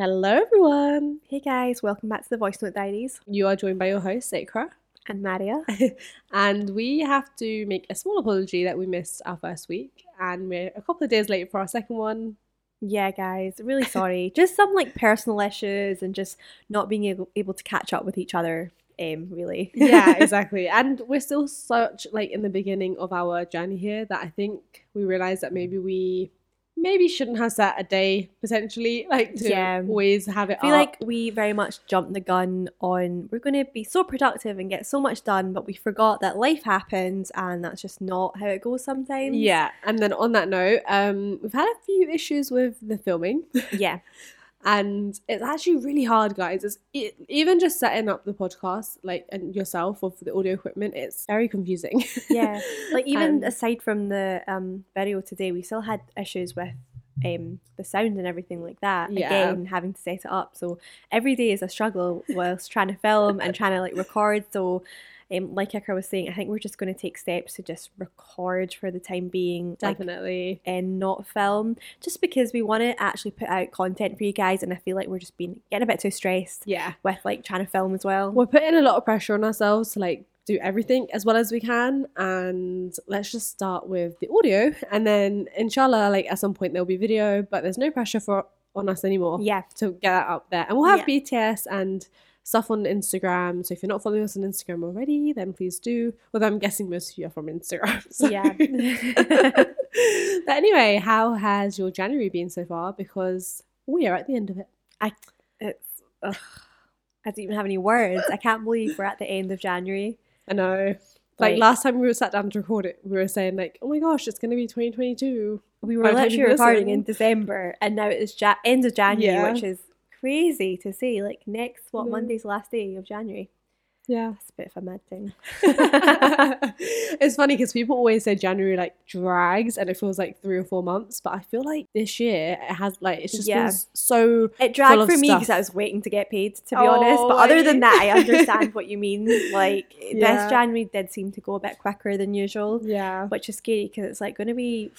Hello, everyone. Hey guys, welcome back to the Voice Note Diaries. You are joined by your host, Sakra, And Maaria. and we have to make a small apology that we missed our first week, and we're a couple of days late for our second one. Yeah, guys, really sorry. just some like personal issues and just not being able, able to catch up with each other. Um, really. Yeah, exactly. And we're still such like in the beginning of our journey here that I think we realized that maybe we maybe shouldn't have set a day potentially like to Yeah. always have it I feel up. like we very much jumped the gun on we're going to be so productive and get so much done, but we forgot that life happens and that's just not how it goes sometimes. yeah and then on that note um we've had a few issues with the filming Yeah. and it's actually really hard guys it's it, even just setting up the podcast like and yourself or for the audio equipment it's very confusing Yeah. Like even And- aside from the um video today, we still had issues with um the sound and everything like that. Yeah. Again, having to set it up. So every day is a struggle whilst trying to film and trying to like record. So um, like Iqra was saying, I think we're just going to take steps to just record for the time being, like, definitely and not film, just because we want to actually put out content for you guys. And I feel like we're just being getting a bit too stressed yeah with like trying to film as well. we're putting a lot of pressure on ourselves to like do everything as well as we can and let's just start with the audio and then inshallah like at some point there'll be video but there's no pressure for on us anymore Yeah. to get that up there and we'll have Yeah. bts and stuff on instagram so if you're not following us on instagram already then please do although i'm guessing most of you are from instagram so. Yeah. but anyway how has your january been so far because we are at the end of it I It's ugh, I don't even have any words. I can't believe we're at the end of January. I know. Like, Like- last time we were sat down to record it, we were saying like, "Oh my gosh, it's going to be 2022." We were literally recording in December, and now it's ja- end of January, Yeah. which is crazy to see. Like next, what No. Monday's the last day of January? Yeah. it's a bit of a mad thing. it's funny because people always say January like drags and it feels like three or four months, but I feel like this year it has like it's just Yeah. been so It dragged for me because. I was waiting to get paid, to be honest. Oh, But other than that, I oh. understand what you mean. Like Yeah. this January did seem to go a bit quicker than usual, yeah which is scary because it's like going to be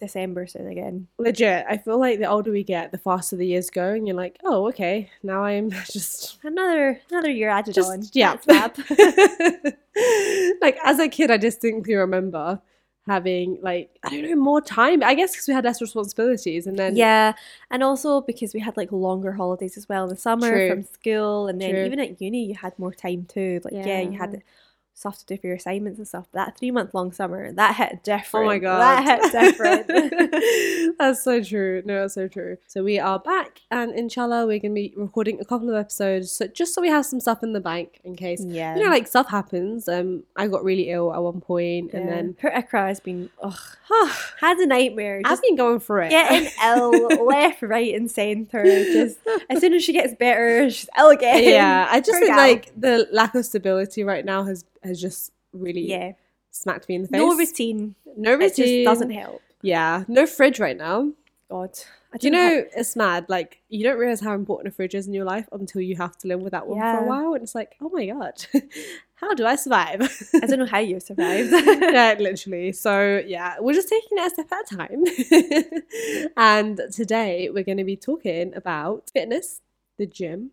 December soon again. legit. I feel like the older we get, the faster the years go, and you're like, oh okay, now I'm just Another another year added just on. yeah. Like as a kid, I distinctly remember having like I don't know more time. I guess because we had less responsibilities, and then yeah, and also because we had like longer holidays as well in the summer True. from school, and then True. even at uni you had more time too. Like yeah, you Yeah. had stuff to do for your assignments and stuff. But that three month long summer that hit different. Oh my god, that hit different. That's so true. No, that's so true. So we are back, and inshallah, we're gonna be recording a couple of episodes, so just so we have some stuff in the bank in case. yeah, You know, like stuff happens. Um, I got really ill at one point, and Yeah. then her Iqra has been ugh, had a nightmare. I've been going for it. getting ill left, right, and centre. Just as soon as she gets better, she's ill again. yeah, I just Poor think like the lack of stability right now has has just really yeah, smacked me in the face. no routine. no It routine. just doesn't help. Yeah, no fridge right now. God, I Do you know know it's mad? Like you don't realize how important a fridge is in your life until you have to live without one for a while, and it's like, oh my god, how do I survive? I don't know how you survived. yeah, literally. So yeah, we're just taking it a step at a time. and today we're going to be talking about fitness, the gym,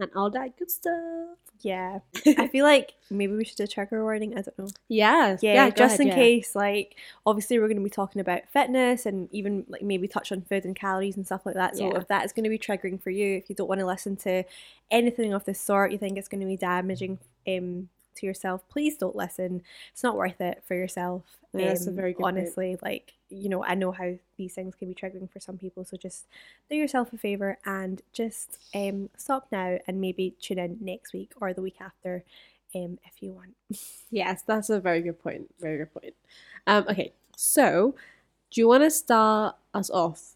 and all that good stuff. yeah, I feel like maybe we should do trigger warning. I don't know. Yeah, Yeah, go just ahead, in yeah. case. Like, obviously, we're going to be talking about fitness and even like maybe touch on food and calories and stuff like that. So Yeah. if that is going to be triggering for you, if you don't want to listen to anything of this sort, you think it's going to be damaging um to yourself, please don't listen. It's not worth it for yourself. Yeah, that's a um, very good point. honestly. Like, you know, I know how these things can be triggering for some people. So just do yourself a favor and just um stop now and maybe tune in next week or the week after. Um, if you want. Yes, that's a very good point. Very good point. Um, okay, so do you want to start us off,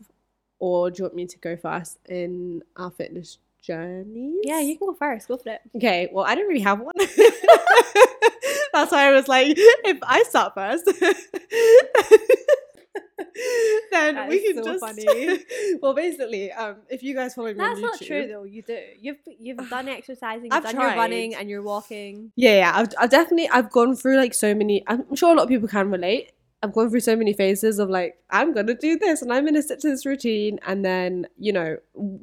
or do you want me to go first in our fitness journeys? Yeah, you can go first. Go for it. Okay, well, I don't really have one. That's why I was like, if I start first, then That we can so just. funny. well, basically, um, if you guys follow me That's not YouTube, true though. You do. You've you've done exercising. You've I've done tried. your running and you're walking. Yeah, yeah, I've, I've definitely I've gone through like so many. I'm sure a lot of people can relate. I've gone through so many phases of like, I'm going to do this and I'm going to stick to this routine. And then, you know,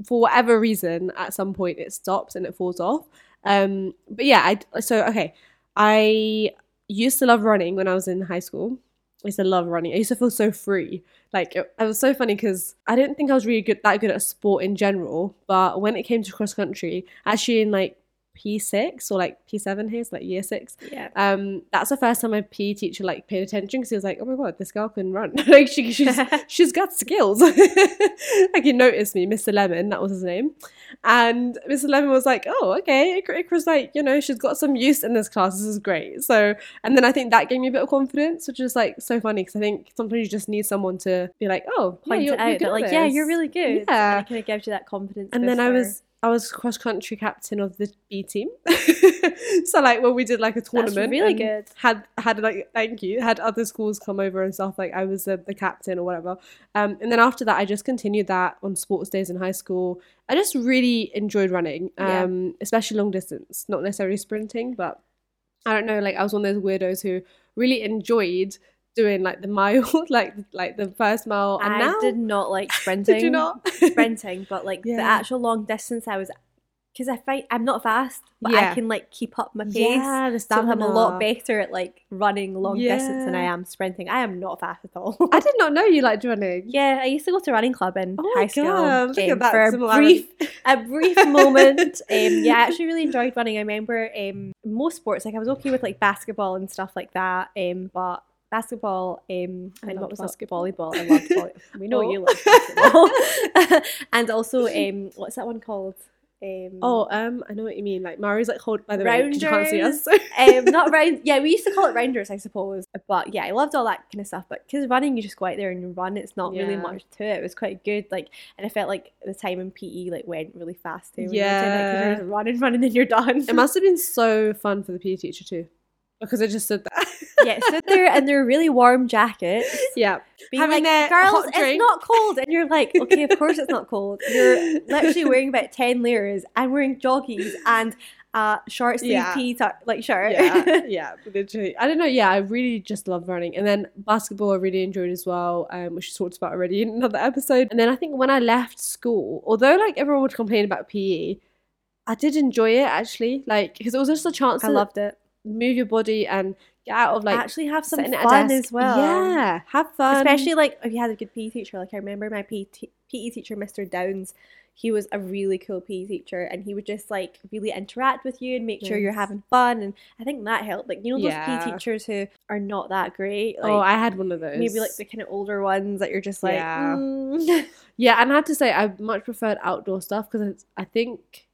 for whatever reason, at some point it stops and it falls off. Um, but yeah, I, so, okay. I used to love running when I was in high school. I used to love running. I used to feel so free. Like it, it was so funny because I didn't think I was really good that good at sport in general. But when it came to cross country, actually in like P6 or like P7 here, so like year six. Yeah. Um, that's the first time my PE teacher like paid attention because he was like, "Oh my god, this girl can run! like she, she's she's got skills." like he noticed me, Mr. Lemon, that was his name, and Mr. Lemon was like, "Oh, okay." it, was like, you know, she's got some use in this class. This is great. So, and then I think that gave me a bit of confidence, which is like so funny because I think sometimes you just need someone to be like, "Oh, yeah, you're, you're out good that at like, yeah, you're really good. Yeah. And it kind of gives you that confidence. and then I was I was cross country captain of the B team. so like when we did like a tournament, really good. Had had like thank you had other schools come over and stuff. Like I was the, the captain or whatever. Um, and then after that, I just continued that on sports days in high school. I just really enjoyed running, Yeah. um, especially long distance, not necessarily sprinting, but I don't know. Like I was one of those weirdos who really enjoyed doing like the mile, like like the first mile. And I now, did not like sprinting. did you not? sprinting, but like the actual long distance, I was because I find I'm not fast, but Yeah. I can like keep up my pace. Yeah, the So I'm a lot better at like running long distance than I am sprinting. I am not fast at all. I did not know you liked running. yeah, I used to go to running club in Oh high school God, um, for a brief, a brief moment. Um, yeah, I actually really enjoyed running. I remember um, most sports, like I was okay with like basketball and stuff like that, um, but basketball um, I and what was basketball. volleyball. I loved volleyball. We know Oh. you love basketball, and also um, what's that one called? Um, Oh, um, I know what you mean. Like Mari's like hold by the way, you can't see us. um, not round. Yeah, we used to call it rounders, I suppose. But yeah, I loved all that kind of stuff. But because running, you just go out there and you run. It's not really much to it. It was quite good. Like, and I felt like the time in PE like went really fast too. you were doing it, you're just running, running, and you're done. it must have been so fun for the PE teacher too, because I just stood there. yeah, stood there in their really warm jackets, yeah, being Having like, their "Girls, it's not cold," and you're like, "Okay, of course it's not cold." You're literally wearing about ten layers. I'm wearing joggies and a short sleeve Yeah. tee tu- like shirt. yeah, yeah. Literally, I don't know. Yeah, I really just love running, and then basketball I really enjoyed as well, um, which we talked about already in another episode. And then I think when I left school, although like everyone would complain about PE, I did enjoy it actually, like because it was just a chance I to loved it. Move your body and get out of like actually have some fun as well. Yeah, have fun. Especially like if you had a good PE teacher. Like I remember my PE, PE teacher, Mr. Downs. He was a really cool PE teacher, and he would just like really interact with you and make sure you're having fun. And I think that helped. Like you know those Yeah. PE teachers who are not that great. Like oh, I had one of those. maybe like the kind of older ones that you're just like. Yeah. "Mm." Yeah, and I had to say I much preferred outdoor stuff because I think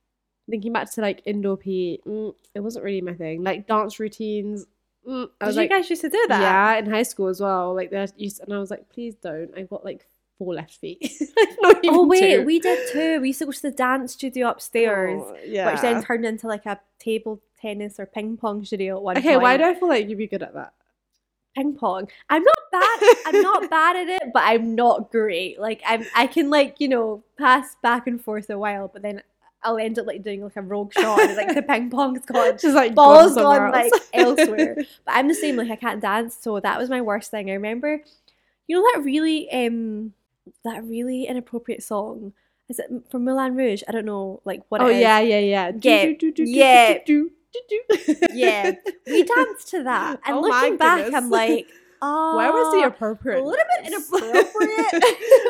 thinking back to like indoor PE, mm, it wasn't really my thing. Like dance routines, mm, I Did was you like, guys used to do that? yeah, in high school as well. Like they used, and I was like, please don't. I've got like four left feet. not even Oh wait, two. we did too. We used to go to the dance studio upstairs, Oh, yeah. which then turned into like a table tennis or ping pong studio at one okay, point. why do I feel like you'd be good at that? ping pong. I'm not bad. I'm not bad at it, but I'm not great. Like I'm, I can like you know pass back and forth a while, but then I'll end up like doing like a rogue shot, and like the ping pong's gone, Just like balls gone gone like elsewhere. But I'm the same. Like I can't dance, so that was my worst thing. I remember, you know that really um that really inappropriate song. Is it from Moulin Rouge? I don't know, like what. oh it is. yeah, yeah, yeah. Yeah, do, do, do, do, yeah. do, do, do, do. Yeah, we danced to that, and Oh looking back, goodness. I'm like, oh, Where was the appropriate? a little bit inappropriate.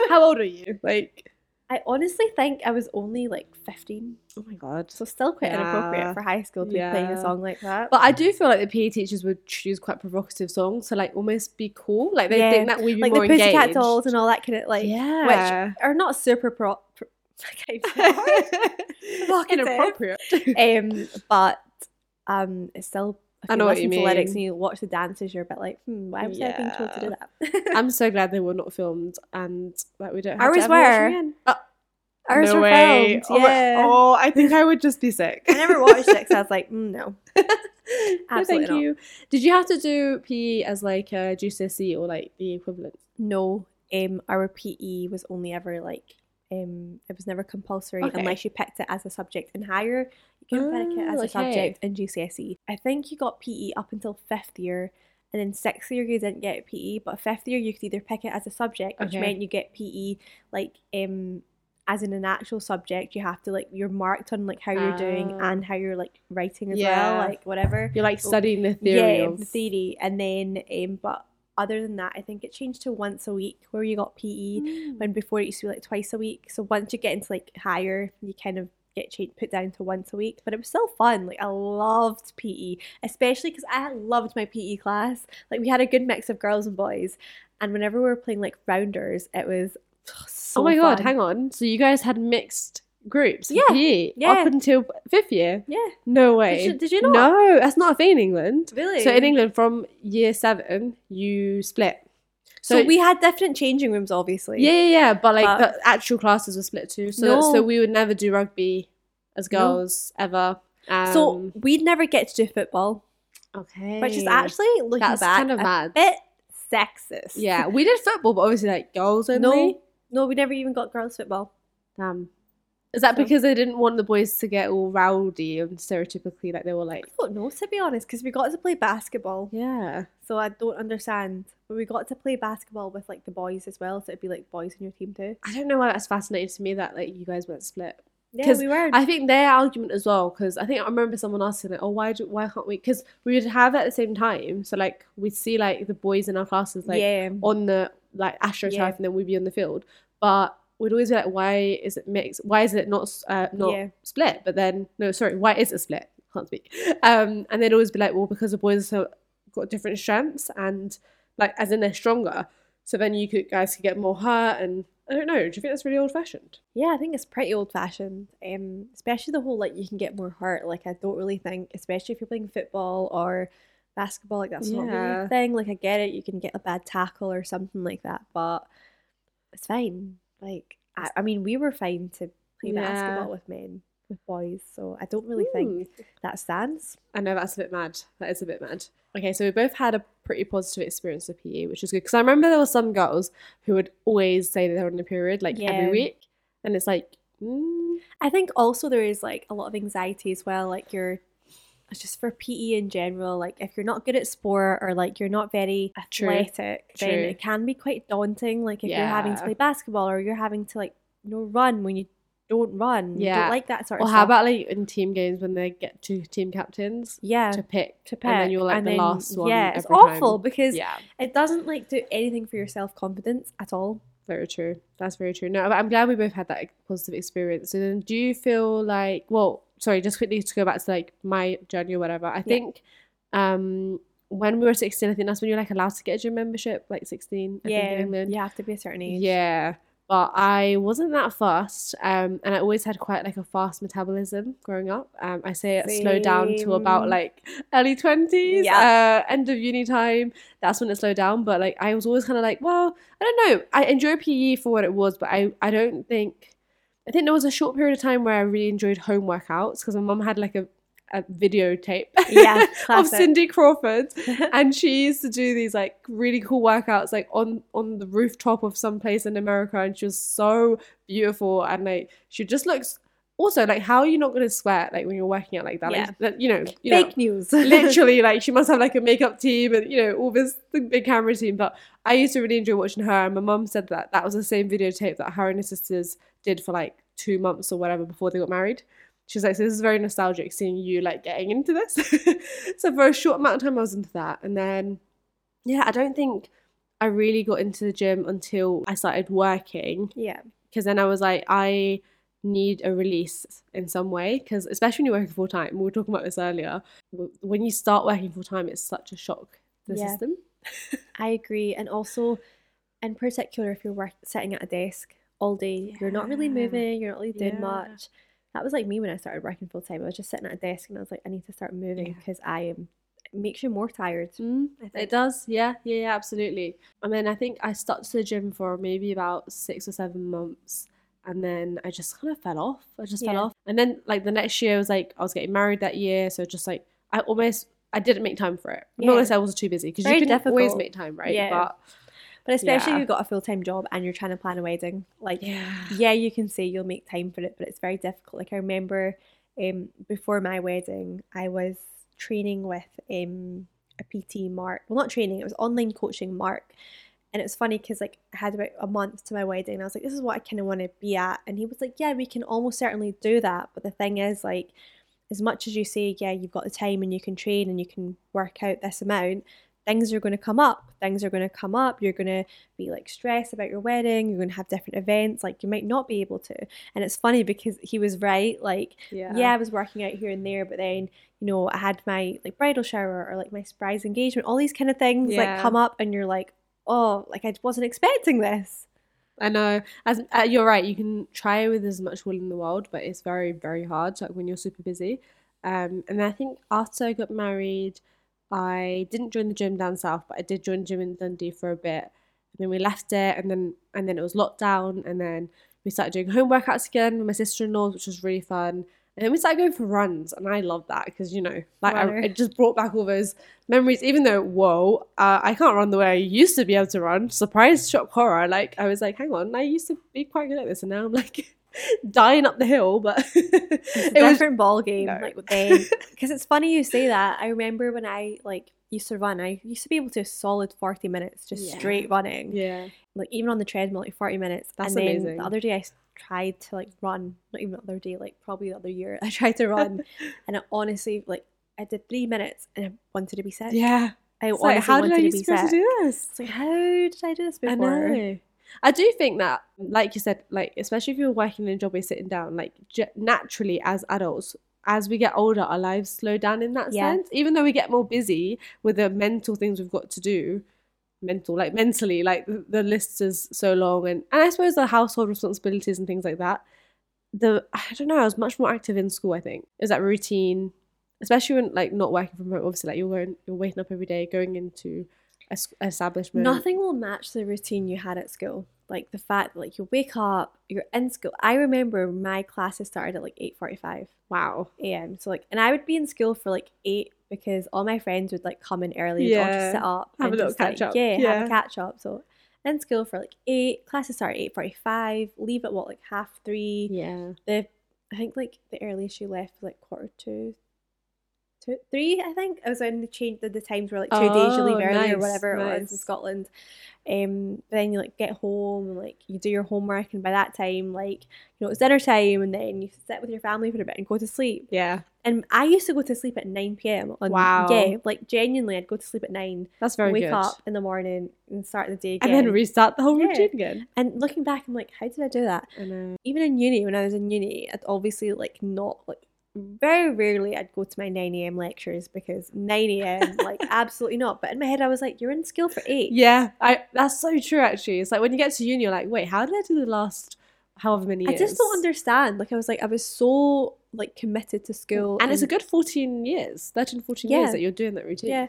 How old are you? Like, I honestly think I was only like 15, oh my god. so still quite Yeah. inappropriate for high school to be playing a song like that. But I do feel like the PE teachers would choose quite provocative songs to like almost be cool. Like they Yeah. think that we'd be like the more Pussycat engaged. Dolls and all that kind of like, yeah. which are not super pro. pro I can't Inappropriate. um, but um, it's still. I know what you to lyrics mean. and you watch the dances, you're a bit like, hmm, why was I being told to do that? I'm so glad they were not filmed and that we don't have Ours to ever were. Oh, Ours no were way. filmed, Oh, yeah. Oh, I think I would just be sick. I never watched it because I was like, mm, no. no, Absolutely thank not. you. Did you have to do PE as like a GCSE or like the equivalent? No, um, our PE was only ever like, um, it was never compulsory Okay. unless you picked it as a subject in higher. You can pick it as a subject in GCSE. I think you got PE up until fifth year, And then sixth year you didn't get PE, but fifth year you could either pick it as a subject, which Okay. meant you get PE like um as in an actual subject. You have to like you're marked on like how you're doing Ah. and how you're like writing as Yeah. well, like whatever. You're like studying the theory yeah, the theory, and then um, but other than that, I think it changed to once a week where you got PE. Mm. When before it used to be like twice a week. So once you get into like higher, you kind of get changed, put down to once a week. But it was still fun. Like I loved PE, especially because I loved my PE class. Like we had a good mix of girls and boys, and whenever we were playing like rounders, it was so oh my god, hang on. So you guys had mixed groups? Yeah, PE yeah. Up until fifth year? Yeah, No way. you- did you not? No, that's not a thing in England. really. So in England, from year seven, you split. so, we had different changing rooms, obviously. Yeah, yeah, yeah. But like But- the actual classes were split too. So No. so we would never do rugby as No. girls ever. Um, So we'd never get to do football, okay, which is actually looking that's back kind of a mad. bit sexist. Yeah, we did football, but obviously like girls only. No, no, we never even got girls football. Damn. Is that So- because they didn't want the boys to get all rowdy and stereotypically like they were like, I don't know to be honest, because we got to play basketball, yeah, so I don't understand. But we got to play basketball with like the boys as well, so it'd be like boys in your team too. I don't know why that's fascinating to me that like you guys weren't split. Yeah, we were. I think their argument as well, because I think I remember someone asking it, "Oh, why do why can't we?" Because we would have at the same time. So like we'd see like the boys in our classes like yeah, on the like astroturf, Yeah. and then we'd be on the field. But we'd always be like, "Why is it mixed? Why is it not uh, not Yeah. split?" But then no, sorry, why is it split? Can't speak. Um, and they'd always be like, "Well, because the boys have got different strengths and like as in they're stronger, so then you could guys could get more hurt." And I don't know. Do you think that's really old fashioned? yeah. I think it's pretty old fashioned. Um, especially the whole like you can get more hurt. Like I don't really think, especially if you're playing football or basketball, like that's not really a thing. Like I get it, you can get a bad tackle or something like that, but it's fine. Like I, I mean, we were fine to play Yeah. basketball with men, with boys, so I don't really think Hmm. that stands. I know that's a bit mad. That is a bit mad. Okay, so we both had a pretty positive experience with PE, which is good because I remember there were some girls who would always say that they were on a period like Yeah. every week, and it's like, mm, I think also there is like a lot of anxiety as well. Like you're it's just for PE in general. Like if you're not good at sport or like you're not very True. athletic, then True. it can be quite daunting. Like if you're having to play basketball or you're having to like you know run when you don't run. You Yeah. don't like that sort or of Well, how about like in team games when they get two team captains yeah to pick, to pick and then you're like and the then- last one. Yeah, it's awful time. because Yeah, it doesn't like do anything for your self confidence at all. very true. That's very true. No, I'm glad we both had that positive experience. So then, do you feel like? Well, sorry, just quickly to go back to like my journey or whatever. I think, um, when we were 16, I think that's when you're like allowed to get a gym membership, like 16. I think, Yeah, England. you have to be a certain age. Yeah, but I wasn't that fast, um, and I always had quite like a fast metabolism growing up. Um, I say it slowed down to about like early twenties, Yeah. uh, end of uni time. That's when it slowed down. But like I was always kind of like, well, I don't know. I enjoy PE for what it was, but I I don't think. I think there was a short period of time where I really enjoyed home workouts because my mum had like a, a videotape Yeah, of. Cindy Crawford and she used to do these like really cool workouts like on on the rooftop of some place in America and she was so beautiful and like she just looks also like how are you not gonna sweat like when you're working out like that Yeah. like you know you know Fake news. literally like she must have like a makeup team and you know all this big camera team but I used to really enjoy watching her and my mum said that that was the same videotape that her and her sisters did for like two months or whatever before they got married she's like so this is very nostalgic seeing you like getting into this so for a short amount of time I was into that and then yeah I don't think I really got into the gym until I started working yeah. because then I was like, I need a release in some way. Because especially when you're working full time, we were talking about this earlier. When you start working full time, it's such a shock the Yeah. system. I agree. And also, in particular, if you're work- sitting at a desk all day, you're not really moving, you're not really doing Yeah. much. That was like me when I started working full time. I was just sitting at a desk and I was like, I need to start moving Yeah. because I am. It makes you more tired. Mm, it does, yeah, yeah, yeah, absolutely. I mean, I think I stuck to the gym for maybe about six or seven months, and then I just kind of fell off. I just fell off. And then like the next year was like I was getting married that year, so just like I almost I didn't make time for it. I'm not Yeah. I was too busy because you can always make time, right? Yeah. But But especially Yeah. if you've got a full time job and you're trying to plan a wedding, like yeah, yeah, you can say you'll make time for it, but it's very difficult. Like I remember um before my wedding, I was training with um a PT Mark. Well, not training. It was online coaching Mark. And it was funny because like I had about a month to my wedding, and I was like, "This is what I kind of want to be at." And he was like, "Yeah, we can almost certainly do that." But the thing is, like, as much as you say, "Yeah, you've got the time and you can train and you can work out this amount," things are going to come up. Things are going to come up. You're going to be like stressed about your wedding. You're going to have different events. Like you might not be able to. And it's funny because he was right. Like, yeah, yeah I was working out here and there, but then you know I had my like bridal shower or like my surprise engagement. All these kind of things yeah. like come up, and you're like, oh, like I wasn't expecting this. I know. As uh, you're right, you can try with as much will in the world, but it's very, very hard. Like when you're super busy. Um, and I think after I got married, I didn't join the gym down south, but I did join the gym in Dundee for a bit. And then we left it, and then and then it was lockdown, and then we started doing home workouts again with my sister in law, which was really fun. And then we started going for runs, and I love that because you know, like I, it just brought back all those memories. Even though, whoa, uh, I can't run the way I used to be able to run. Surprise, shock, horror! Like I was like, hang on, I used to be quite good at this, and now I'm like dying up the hill. But it's a it different was, ball game, no. like then. Because it's funny you say that. I remember when I like used to run. I used to be able to solid forty minutes just yeah. straight running. Yeah, like even on the treadmill, like forty minutes. That's and amazing. then the other day I tried to like run, not even the other day, like probably the other year, I tried to run and I honestly like I did three minutes and I wanted to be sick. Yeah. I it's honestly like, how did I used to be to do this? It's like how did I do this before? I know. I do think that, like you said, like especially if you're working in a job where you're sitting down, like j- naturally as adults, as we get older, our lives slow down in that yeah. sense. Even though we get more busy with the mental things we've got to do, mental like mentally like the, the list is so long and and i suppose the household responsibilities and things like that the i don't know i was much more active in school i think is that routine especially when like not working from home obviously like you're going you're waking up every day going into establishment nothing will match the routine you had at school like the fact that like you wake up you're in school i remember my classes started at like 8.45 wow am so like and i would be in school for like 8 because all my friends would like come in early yeah. to sit up have and a little just, catch like, up. Yeah, yeah, have a catch up. So in school for like eight classes start at eight forty five. Leave at what like half three. Yeah. The I think like the earliest you left was like quarter two, two, three. I think it was when they changed the, the times were like two oh, days you leave early nice, or whatever it nice. was in Scotland. Um, then you like get home and like you do your homework, and by that time, like you know it's dinner time, and then you sit with your family for a bit and go to sleep. Yeah. And I used to go to sleep at nine p.m. On, wow. Yeah, like genuinely, I'd go to sleep at nine. That's very wake good. up in the morning and start the day again, and then restart the whole yeah. routine again. And looking back, I'm like, how did I do that? I. Even in uni, when I was in uni, I'd obviously like not like very rarely I'd go to my 9 a.m. lectures because 9 a.m. like absolutely not. But in my head, I was like, you're in school for eight. Yeah, I that's so true. Actually, it's like when you get to uni, you're like, wait, how did I do the last however many years? I just don't understand. Like I was like, I was so like committed to school, and, and it's a good 14 years, 13, 14 yeah. years that you're doing that routine. Yeah.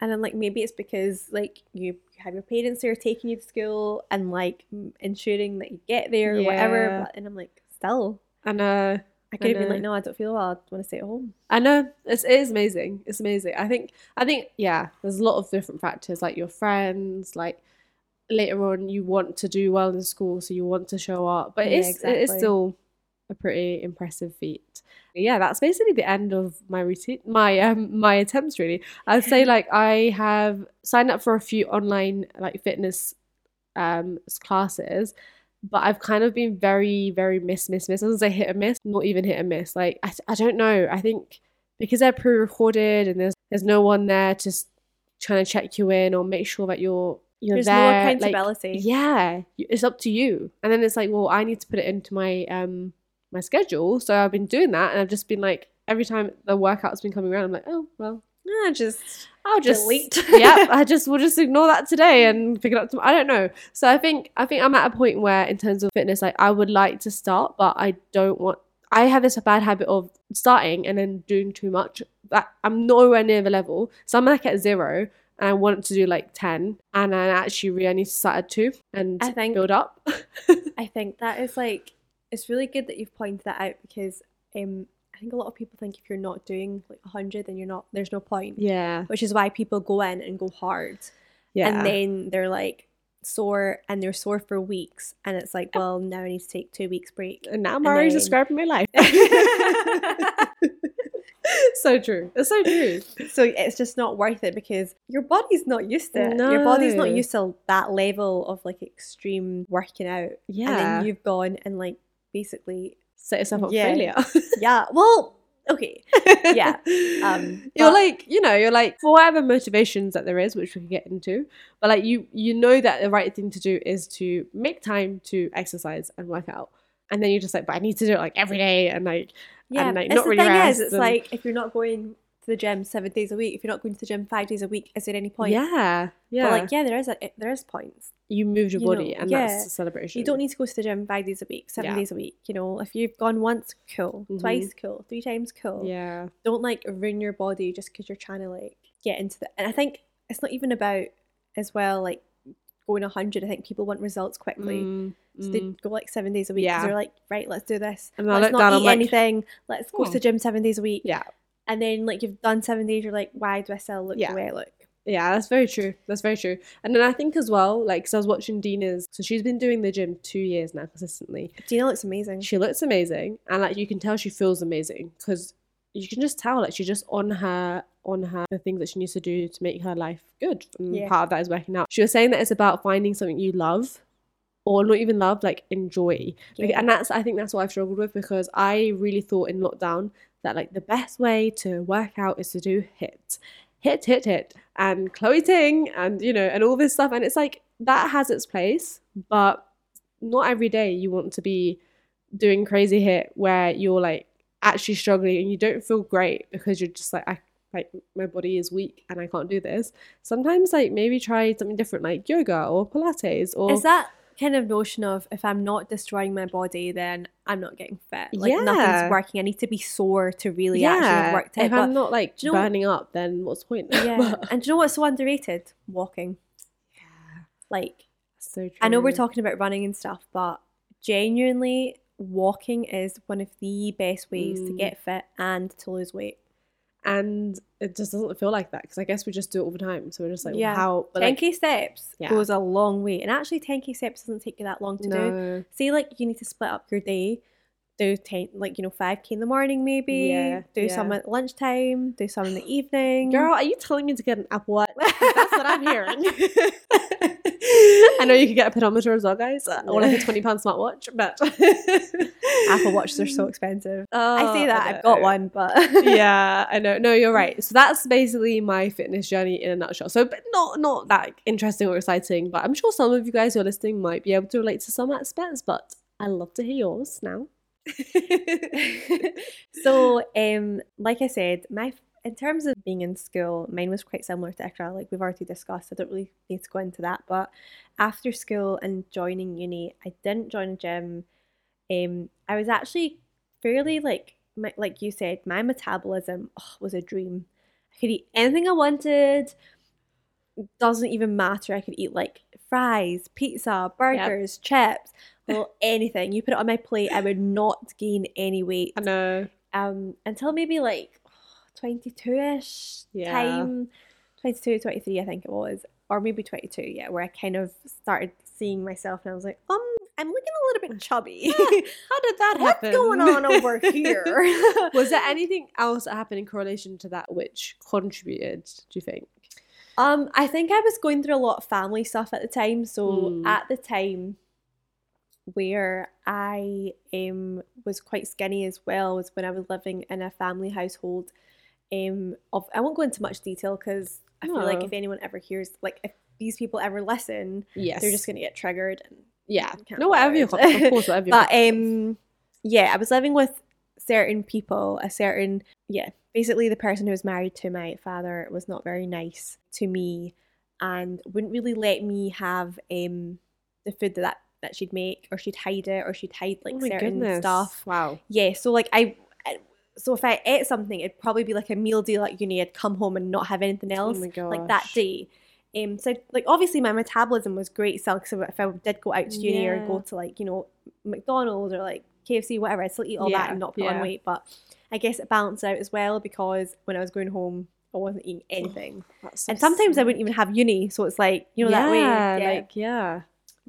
And then like maybe it's because like you have your parents there taking you to school and like ensuring that you get there or yeah. whatever. But, and I'm like, still. And uh I could have been like, no, I don't feel well. I want to stay at home. I know it's, it is amazing. It's amazing. I think I think yeah. There's a lot of different factors like your friends, like later on you want to do well in school, so you want to show up. But yeah, it's exactly. it is still a pretty impressive feat. Yeah, that's basically the end of my routine, my um my attempts. Really, I'd say like I have signed up for a few online like fitness um classes but I've kind of been very, very miss, miss, miss. I was say hit and miss, not even hit and miss. Like I, I don't know. I think because they're pre-recorded and there's there's no one there to trying to check you in or make sure that you're you're there's there. no accountability. Like, yeah, it's up to you. And then it's like, well, I need to put it into my um my schedule. So I've been doing that, and I've just been like, every time the workout's been coming around, I'm like, oh well, I just I'll just delete. yeah, I just will just ignore that today and pick it up. Tomorrow. I don't know. So I think I think I'm at a point where, in terms of fitness, like I would like to start, but I don't want. I have this bad habit of starting and then doing too much. That I'm nowhere near the level. So I'm like at zero, and I want to do like ten, and I actually really need to start at two and I think, build up. I think that is like it's really good that you've pointed that out because um think a lot of people think if you're not doing like 100 then you're not there's no point. Yeah. Which is why people go in and go hard. Yeah. And then they're like sore and they're sore for weeks and it's like, well, now I need to take 2 weeks break. And now I'm already then... describing my life. so true. It's so true. so it's just not worth it because your body's not used to it. no. Your body's not used to that level of like extreme working out. And Yeah. then you've gone and like basically Set yourself up for failure. Yeah. Well, okay. Yeah. Um, you're like, you know, you're like for whatever motivations that there is, which we can get into, but like you, you know that the right thing to do is to make time to exercise and work out, and then you're just like, but I need to do it like every day, and like, Yeah. and like not the really thing rest. is, it's and- like if you're not going to the gym seven days a week, if you're not going to the gym five days a week, is there any point? yeah, yeah, But like, yeah, there is a, there is points. You moved your you body, know, and yeah. that's a celebration. You don't need to go to the gym five days a week, seven Yeah. days a week. You know, if you've gone once, cool. Mhm. Twice, cool. Three times, cool. yeah, Don't like ruin your body just because you're trying to like get into the. And I think it's not even about as well like going a hundred. I think people want results quickly. Mm, So they mm. go like seven days a week. Yeah. They're like, right, let's do this. And let's not down, eat like, anything. Let's go to Oh. the gym seven days a week. yeah, And then like you've done seven days, you're like, why do I still look Yeah. the way I look? Yeah, that's very true. That's very true. And then I think as well, like, because I was watching Dina's, so she's been doing the gym two years now consistently. Dina looks amazing. She looks amazing, and like you can tell she feels amazing because you can just tell like she's just on her on her the things that she needs to do to make her life good. And Yeah. part of that is working out. She was saying that it's about finding something you love. Or not even love, like enjoy, Like, and that's I think that's what I've struggled with because I really thought in lockdown that like the best way to work out is to do HIIT, HIIT, HIIT, HIIT, and Chloe Ting, and you know, and all this stuff. And it's like that has its place, but not every day you want to be doing crazy HIIT where you're like actually struggling and you don't feel great because you're just like I like my body is weak and I can't do this. Sometimes like maybe try something different like yoga or Pilates or Is that kind of notion of if I'm not destroying my body, then I'm not getting fit? Like Yeah. nothing's working. I need to be sore to really actually work. If I'm not like you know- burning up, then what's the point? yeah. And do you know what's so underrated? Walking. Yeah. Like so true. I know we're talking about running and stuff, but genuinely walking is one of the best ways to Mm. get fit and to lose weight. And it just doesn't feel like that because I guess we just do it all the time. So we're just like, Yeah. how? But 10k like, steps Yeah. goes a long way. And actually 10k steps doesn't take you that long to do. no, Say like you need to split up your day. Do ten like you know, five K in the morning maybe. Yeah, Do yeah. some at lunchtime, do some in the evening. girl, are you telling me to get an Apple Watch? That's what I'm hearing. I know you can get a pedometer as well, guys, uh, or like a twenty pound smartwatch, but Apple Watches are so expensive. Oh, I say that, I've got one, but yeah, I know. No, you're right. So that's basically my fitness journey in a nutshell. So, but not not that interesting or exciting, but I'm sure some of you guys who are listening might be able to relate to some aspects. But I love to hear yours now. so um like I said, my in terms of being in school, mine was quite similar to Iqra, like we've already discussed. I don't really need to go into that. But after school and joining uni, I didn't join a gym. Um, I was actually fairly like my, like you said, my metabolism oh, was a dream. I could eat anything I wanted. Doesn't even matter. I could eat like fries, pizza, burgers, chips, well, anything. You put it on my plate, I would not gain any weight I know. um, until maybe like 22-ish Yeah. time 22 23 i think it was or maybe 22 yeah where i kind of started seeing myself and i was like um i'm looking a little bit chubby How did that what's happen? going on over here Was there anything else that happened in correlation to that which contributed? Do you think? um i think i was going through a lot of family stuff at the time so Mm. at the time where i um was quite skinny as well was when i was living in a family household um of i won't go into much detail because i feel like if anyone ever hears like if these people ever listen Yes. they're just gonna get triggered and yeah. No, whatever you're of course, whatever. But um yeah i was living with certain people a certain yeah basically the person who was married to my father was not very nice to me and wouldn't really let me have um the food that that she'd make or she'd hide it or she'd hide like oh certain goodness. stuff Wow. yeah so like I- so if I ate something it'd probably be like a meal deal at uni I'd come home and not have anything else Oh like that day um so like obviously my metabolism was great still because if I did go out to uni or go to like you know McDonald's or like KFC whatever I'd still eat all that and not put yeah. on weight but I guess it balanced out as well because when I was going home I wasn't eating anything That's so and sometimes I wouldn't even have uni so it's like you know that way Yeah, yeah. like yeah.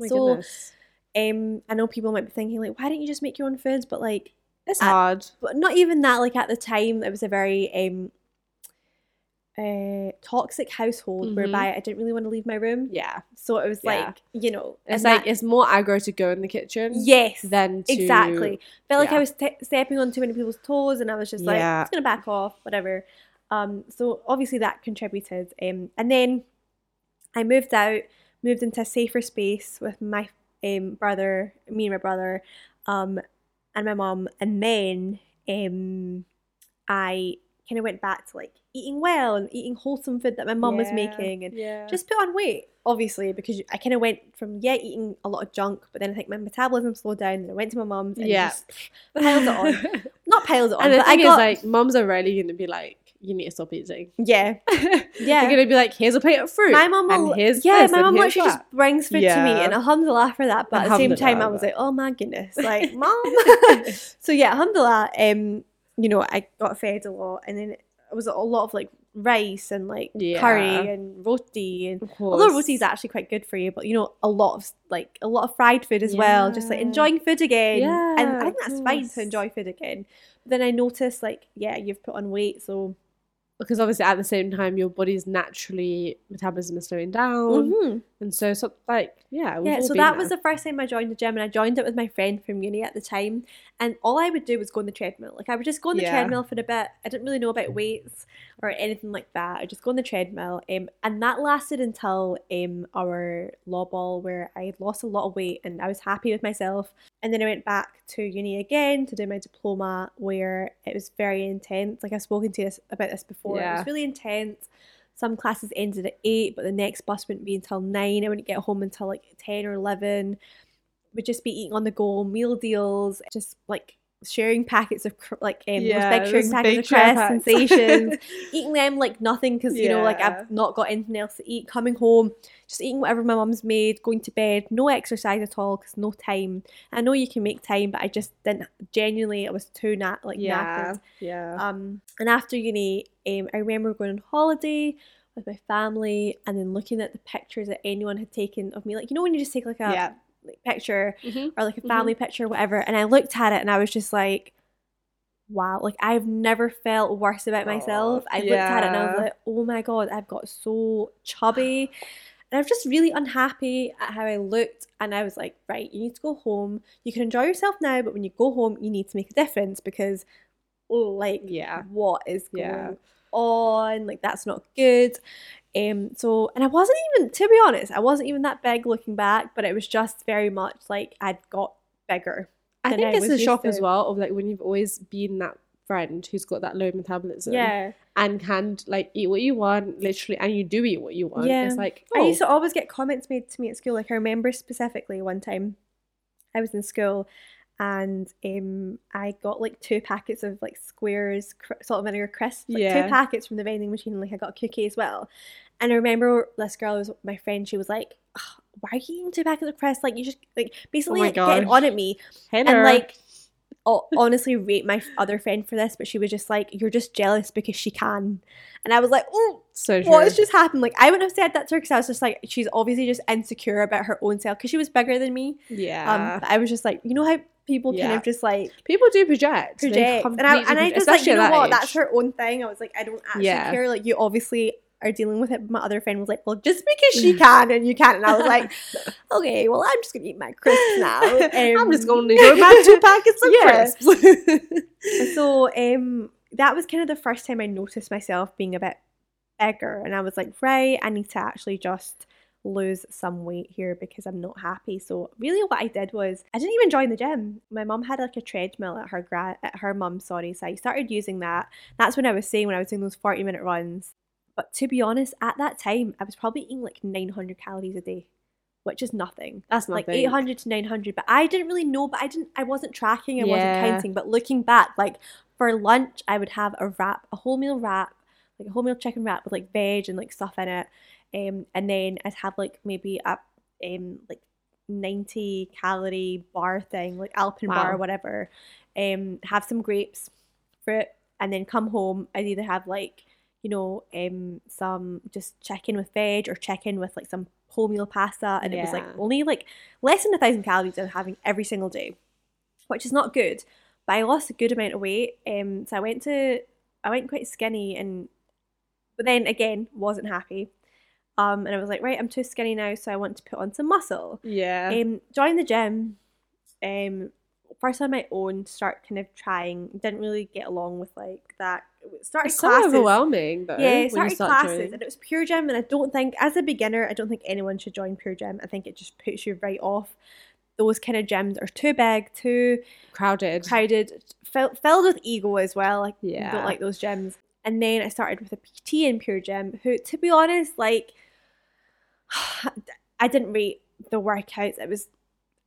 Oh So, goodness. um I know people might be thinking like why didn't you just make your own foods but like It's at- hard. but not even that. Like at the time, it was a very um, uh, toxic household Mhm. whereby I didn't really want to leave my room. Yeah. So it was Yeah. like you know, It's like that- it's more aggro to go in the kitchen yes, than to exactly. Felt like yeah. I was te- stepping on too many people's toes, and I was just like, Yeah. I'm just gonna back off, whatever. Um, so obviously that contributed. Um, and then I moved out, moved into a safer space with my um brother, me and my brother, um, and my mum, and then um, I kind of went back to like eating well and eating wholesome food that my mum was making, and yeah. just put on weight, obviously, because I kind of went from yeah eating a lot of junk, but then I think my metabolism slowed down. and I went to my mum's and Yeah. just piled it on. Not piled it on, and the but I thing got is, like, mums are rarely going to be like, "You need to stop eating." yeah. Yeah. You're going to be like, "Here's a plate of fruit." My mum will, and here's yeah, this, my mum literally that. just brings food to me, Yeah. and alhamdulillah for that. But at the same time, I was like, oh my goodness, like mom. so yeah, alhamdulillah. Um, you know, I got fed a lot, and then it was a lot of like rice and like Yeah. curry and roti and Although roti is actually quite good for you, but you know, a lot of like a lot of fried food as well. Just like enjoying food again, and I think that's fine to enjoy food again. But then I noticed like, yeah, you've put on weight, so because obviously at the same time your body's naturally metabolism is slowing down, Mhm. and so so like yeah, yeah. So that there. was the first time I joined the gym, and I joined it with my friend from uni at the time. And all I would do was go on the treadmill. Like I would just go on the Yeah. treadmill for a bit. I didn't really know about weights or anything like that. I just go on the treadmill, um, and that lasted until um our law ball where I had lost a lot of weight and I was happy with myself. And then I went back to uni again to do my diploma, where it was very intense. Like I've spoken to you about this before. yeah. It was really intense. Some classes ended at eight, but the next bus wouldn't be until nine. I wouldn't get home until like ten or eleven. We'd just be eating on the go, meal deals, just like sharing packets of cr- like um, Yeah, sharing packets of crest packs. sensations, eating them like nothing because you know like I've not got anything else to eat. Coming home, just eating whatever my mum's made, going to bed, no exercise at all because no time. I know you can make time, but I just didn't. Genuinely, I was too nat like yeah knackered. yeah Um, and after uni, um, I remember going on holiday with my family and then looking at the pictures that anyone had taken of me. Like, you know, when you just take like a yeah like, picture Mhm. or like a Mhm. family picture whatever, and I looked at it and I was just like, wow, like I've never felt worse about myself. Aw, I looked at it and I was like, oh my God, I've got so chubby. And I was just really unhappy at how I looked. And I was like, right, you need to go home. You can enjoy yourself now, but when you go home, you need to make a difference because, oh, like, yeah what is going Yeah. on? Like, that's not good. Um, so, and I wasn't even, to be honest, I wasn't even that big looking back, but it was just very much like I'd got bigger. I think I it's used shock as well of like when you've always been that friend who's got that low metabolism Yeah. and can like eat what you want literally and you do eat what you want Yeah. it's like I oh, used to always get comments made to me at school. Like I remember specifically one time I was in school and um I got like two packets of like squares cr- salt and vinegar crisps, like Yeah. two packets from the vending machine. And, Like I got a cookie as well. And I remember this girl was my friend. She was like, "Ugh, "Why are you eating two packets of crisps? Like you just like basically like, getting on at me." And like honestly rate my other friend for this, but she was just like, "You're just jealous because she can," and I was like, "Oh." so true. what has just happened? Like, I wouldn't have said that to her because I was just like, she's obviously just insecure about her own self because she was bigger than me. yeah Um, but I was just like, you know how people kind Yeah. of just like people do project project, and I and I just like, you know what? age. That's her own thing. I was like, I don't actually Yeah. care. Like, you obviously are dealing with it. But my other friend was like, well, just because she can and you can't, and I was like, okay, well, I'm just gonna eat my crisps now. I'm just Um, going to enjoy my two packets of Yeah. crisps so um that was kind of the first time I noticed myself being a bit bigger and I was like, right, I need to actually just lose some weight here because I'm not happy. So really what I did was I didn't even join the gym. My mum had like a treadmill at her gra- at her mum, sorry. So I started using that. That's when I was saying when I was doing those 40 minute runs. But to be honest, at that time I was probably eating like 900 calories a day, which is nothing. That's like 800 to 900 but i didn't really know but i didn't i wasn't tracking i Yeah. wasn't counting. But looking back like for lunch i would have a wrap a wholemeal wrap like a wholemeal chicken wrap with like veg and like stuff in it. Um and then i'd have like maybe a um like 90 calorie bar thing like alpen bar Wow. or whatever. Um have some grapes fruit and then come home i'd either have like you know um some just chicken with veg or chicken with like some wholemeal pasta and it was like only like less than a thousand calories I was having every single day which is not good but I lost a good amount of weight. Um, so I went to I went quite skinny, and but then again wasn't happy. Um, and I was like, right, I'm too skinny now, so I want to put on some muscle. Yeah. Um, joined the gym. Um, first on my own, start kind of trying. Didn't really get along with like that. Started it's so overwhelming though. Yeah, started start classes and it was PureGym and I don't think as a beginner I don't think anyone should join PureGym. I think it just puts you right off. Those kind of gyms are too big, too crowded. crowded, fill, filled with ego as well. Like Yeah. don't like those gyms. And then I started with a PT in PureGym who to be honest, like I didn't rate the workouts. It was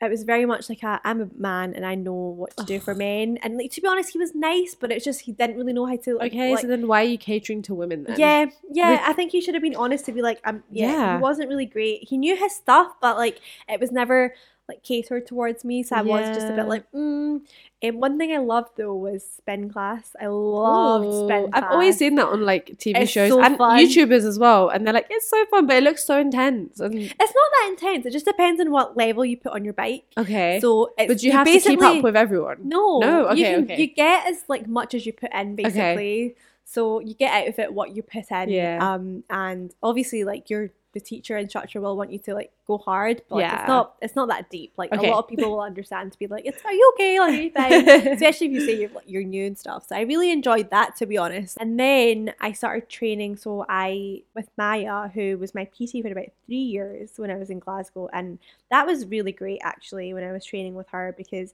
it was very much like I'm a man and I know what to do for men. And like to be honest, he was nice, but it's just he didn't really know how to like, okay, like, so then why are you catering to women then? yeah, yeah. With- I think he should have been honest to be like, um, yeah, Yeah. he wasn't really great. He knew his stuff, but like, it was never like catered towards me. So I was just a bit like, mm. And one thing I loved though was spin class. I loved Ooh, spin. I've always seen that on like TV It's shows so and fun. YouTubers as well, and they're like, it's so fun, but it looks so intense. And It's not that intense. It just depends on what level you put on your bike. okay, So, it's, but you have to keep up with everyone. No, No? you Okay, can, okay. You get as like much as you put in, basically. Okay. So you get out of it what you put in. Yeah. Um, and obviously, like your the teacher instructor will want you to like go hard, but like, Yeah. it's not it's not that deep. Like Okay. a lot of people will understand to be like, "It's are you okay? Like, are you fine?" Especially if you say you're like, you're new and stuff. So I really enjoyed that to be honest. And then I started training. So I with Maya, who was my PT for about three years when I was in Glasgow, and that was really great actually when I was training with her because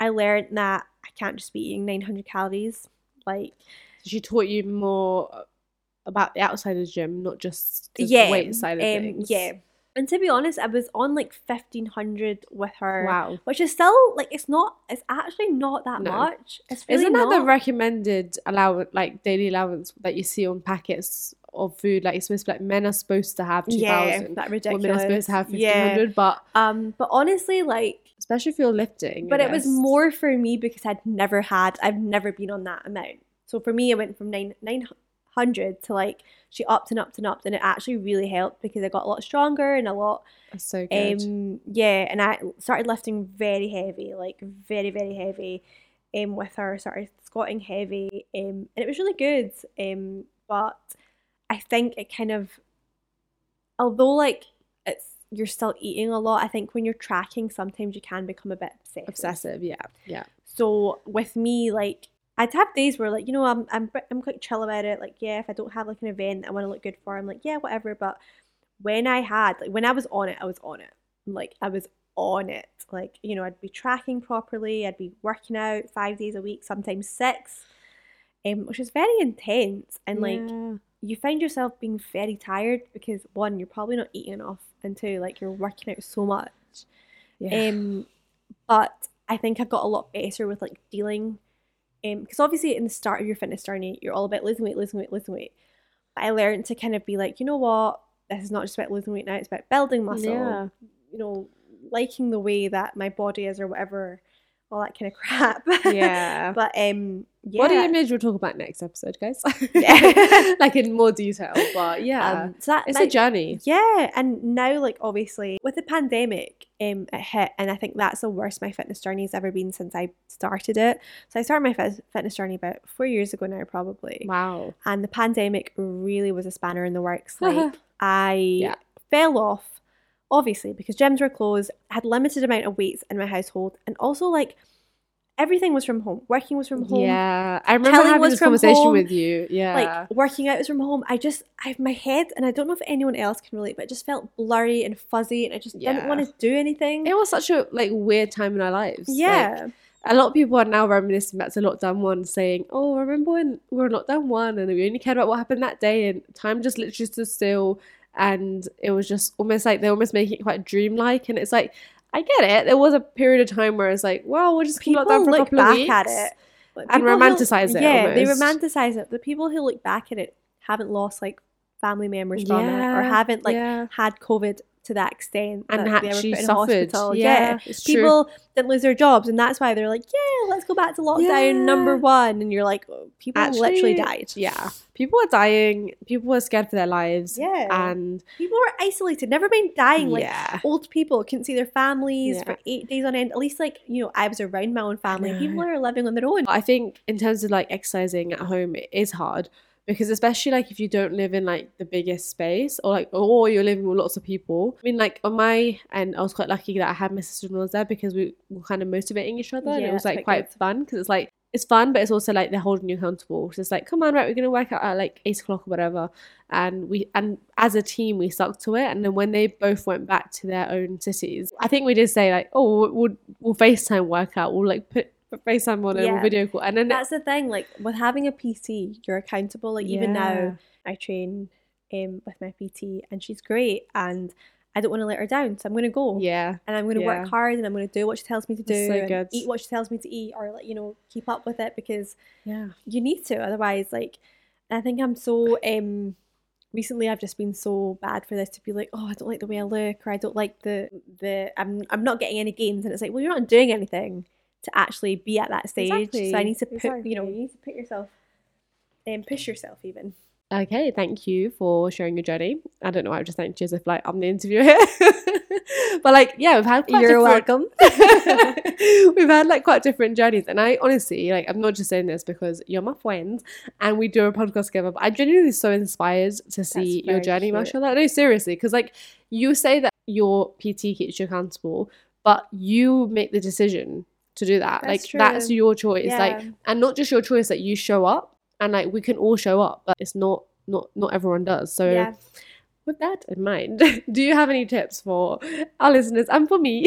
I learned that I can't just be eating 900 calories. Like she taught you more about the outside of the gym, not just the yeah, weight side of um, things. Yeah. And to be honest, I was on like 1500 with her. Wow. Which is still like it's not it's actually not that No. much. It's really Isn't that not. the recommended allowance, like daily allowance that you see on packets of food? Like it's supposed to be like men are supposed to have two thousand. yeah, that ridiculous. women are supposed to have fifteen hundred. Yeah. but Um, but honestly, like, especially if you're lifting. but it was more for me because I'd never had, I've never been on that amount. So for me, it went from nine nine hundred to like she upped and upped and upped, and it actually really helped because I got a lot stronger and a lot That's so good. Um, yeah, and I started lifting very heavy, like very, very heavy. Um, with her, started squatting heavy. Um, and it was really good. Um, but I think it kind of, although like it's you're still eating a lot. I think when you're tracking, sometimes you can become a bit obsessive. Obsessive, yeah, yeah. So with me, like I'd have days where like you know I'm I'm I'm quite chill about it. Like yeah, if I don't have like an event I want to look good for, I'm like yeah whatever. But when I had like when I was on it, I was on it. Like I was on it. Like you know I'd be tracking properly. I'd be working out five days a week, sometimes six, um, which is very intense. And like Yeah. you find yourself being very tired because one you're probably not eating enough, and two like you're working out so much. yeah. Um, but I think I've got a lot better with like dealing. Um, because obviously in the start of your fitness journey, you're all about losing weight, losing weight, losing weight. But I learned to kind of be like, you know what, this is not just about losing weight now; it's about building muscle. Yeah. You know, liking the way that my body is or whatever, all that kind of crap. yeah. but um, yeah. Body image we'll talk about next episode, guys. Yeah. like in more detail. But yeah. Um, so that, it's that- a journey. Yeah, and now like obviously with the pandemic, um, it hit, and I think that's the worst my fitness journey has ever been since I started it. So I started my fit- fitness journey about four years ago now, probably. Wow. And the pandemic really was a spanner in the works. Like I Yeah. fell off, obviously because gyms were closed. I had limited amount of weights in my household, and also like everything was from home. Working was from home. Yeah. I remember Kelly having this conversation home. with you. Yeah. like working out was from home. I just I have my head, and I don't know if anyone else can relate, but it just felt blurry and fuzzy, and I just didn't want to do anything. it was such a like weird time in our lives. Like, yeah, a lot of people are now reminiscing back to lockdown one, saying, "Oh, remember when we were in lockdown one and we only cared about what happened that day, and time just literally stood still, and it was just almost like they're almost making it quite dreamlike." And it's like, I get it. There was a period of time where it's like, well, we'll just keep people lockdown for a look couple of back weeks. at it Like, and romanticize it Yeah, they romanticize it. The people who look back at it haven't lost like family members from it, or haven't like yeah. had COVID to that extent And that they were actually in suffered. hospital. Yeah, it's true. people didn't lose their jobs, and that's why they're like, "Yeah, let's go back to lockdown number one." And you're like, oh, "People literally died." Yeah. People were dying. People were scared for their lives. Yeah. And people were isolated. Never mind dying. Like yeah. old people couldn't see their families Yeah. for eight days on end. At least, like you know, I was around my own family. People are living on their own. I think in terms of like exercising at home, it is hard because especially like if you don't live in like the biggest space or like or you're living with lots of people. I mean, like on my end, I was quite lucky that I had my sister in laws there because we were kind of motivating each other, and it was like quite quite fun because it's like. It's fun, but it's also like they're holding you accountable. So it's like, come on, right, we're gonna work out at like eight o'clock or whatever. And we and as a team we stuck to it. And then when they both went back to their own cities, I think we did say like, oh, we'll we'll FaceTime workout. We'll like put FaceTime on Yeah. we'll video call. And then That's the thing. Like with having a PT, you're accountable. Like even now, I train um, with my PT, and she's great, and I don't want to let her down, so I'm going to go. Yeah. And I'm going to Yeah. work hard, and I'm going to do what she tells me to do, so good. eat what she tells me to eat, or like you know keep up with it because Yeah. you need to. Otherwise, like I think I'm so um recently I've just been so bad for this to be like, oh, I don't like the way I look, or I don't like the the I'm I'm not getting any gains, and it's like, well, you're not doing anything to actually be at that stage. So I need to put, you know, you need to put yourself and push yourself even. Okay, thank you for sharing your journey. I don't know why I just thanked you as if like I'm the interviewer here. but like, yeah, we've had quite You're welcome. we've had like quite different journeys. And I honestly, like, I'm not just saying this because you're my friend and we do a podcast together, but I'm genuinely so inspired to see your journey, cute. mashallah. No, seriously, because like you say that your PT keeps you accountable, but you make the decision to do that. That's like that's your choice. Yeah. Like and not just your choice that you show up and like we can all show up, but it's not not not everyone does. So yeah. with that in mind, do you have any tips for our listeners and for me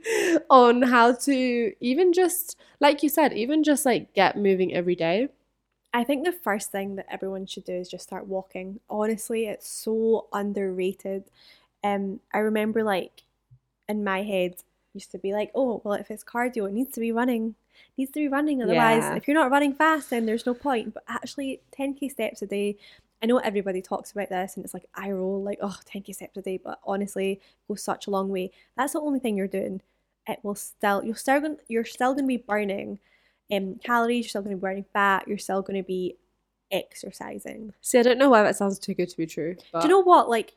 on how to even just, like you said, even just like get moving every day? I think the first thing that everyone should do is just start walking. Honestly, it's so underrated. Um, I remember like in my head used to be like, oh, well, if it's cardio, it needs to be running. needs to be running. Otherwise, Yeah. if you're not running fast, then there's no point. But actually, 10k steps a day. I know everybody talks about this and it's like I roll like oh 10k steps a day, but honestly, it goes such a long way. That's the only thing you're doing. It will still you're still going you're still going to be burning um calories. You're still going to be burning fat. You're still going to be exercising. See, I don't know why that sounds too good to be true. But Do you know what? Like,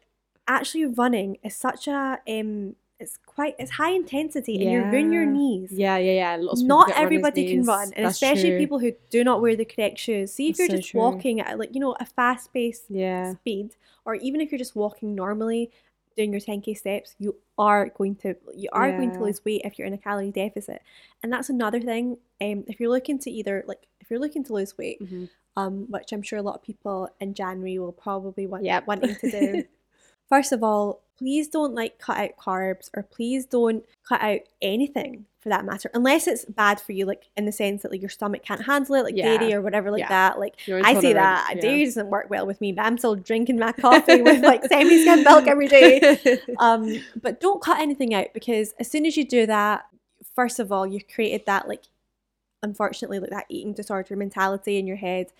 actually, running is such a um, it's quite it's high intensity, and you ruin your knees. Yeah, yeah, yeah. Not everybody can run, and That's especially true. people who do not wear the correct shoes. See if That's you're so just true. walking at like you know a fast paced Yeah. speed, or even if you're just walking normally, doing your 10k steps, you are going to you are going to lose weight if you're in a calorie deficit, and that's another thing. Um, if you're looking to either like if you're looking to lose weight, Mhm. um, which I'm sure a lot of people in January will probably want Yep. wanting to do. First of all, please don't like cut out carbs or please don't cut out anything for that matter, unless it's bad for you, like in the sense that like your stomach can't handle it, like Yeah. dairy or whatever like Yeah. that. Like I say that yeah. dairy doesn't work well with me, but I'm still drinking my coffee with like semi-skim milk every day. Um, but don't cut anything out because as soon as you do that, first of all, you've created that like, unfortunately, like that eating disorder mentality in your head.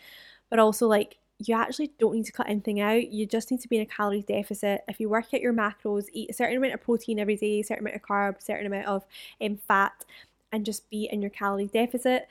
But also like you actually don't need to cut anything out. You just need to be in a calorie deficit. If you work at your macros, eat a certain amount of protein every day, a certain amount of carbs, certain amount of um, fat, and just be in your calorie deficit.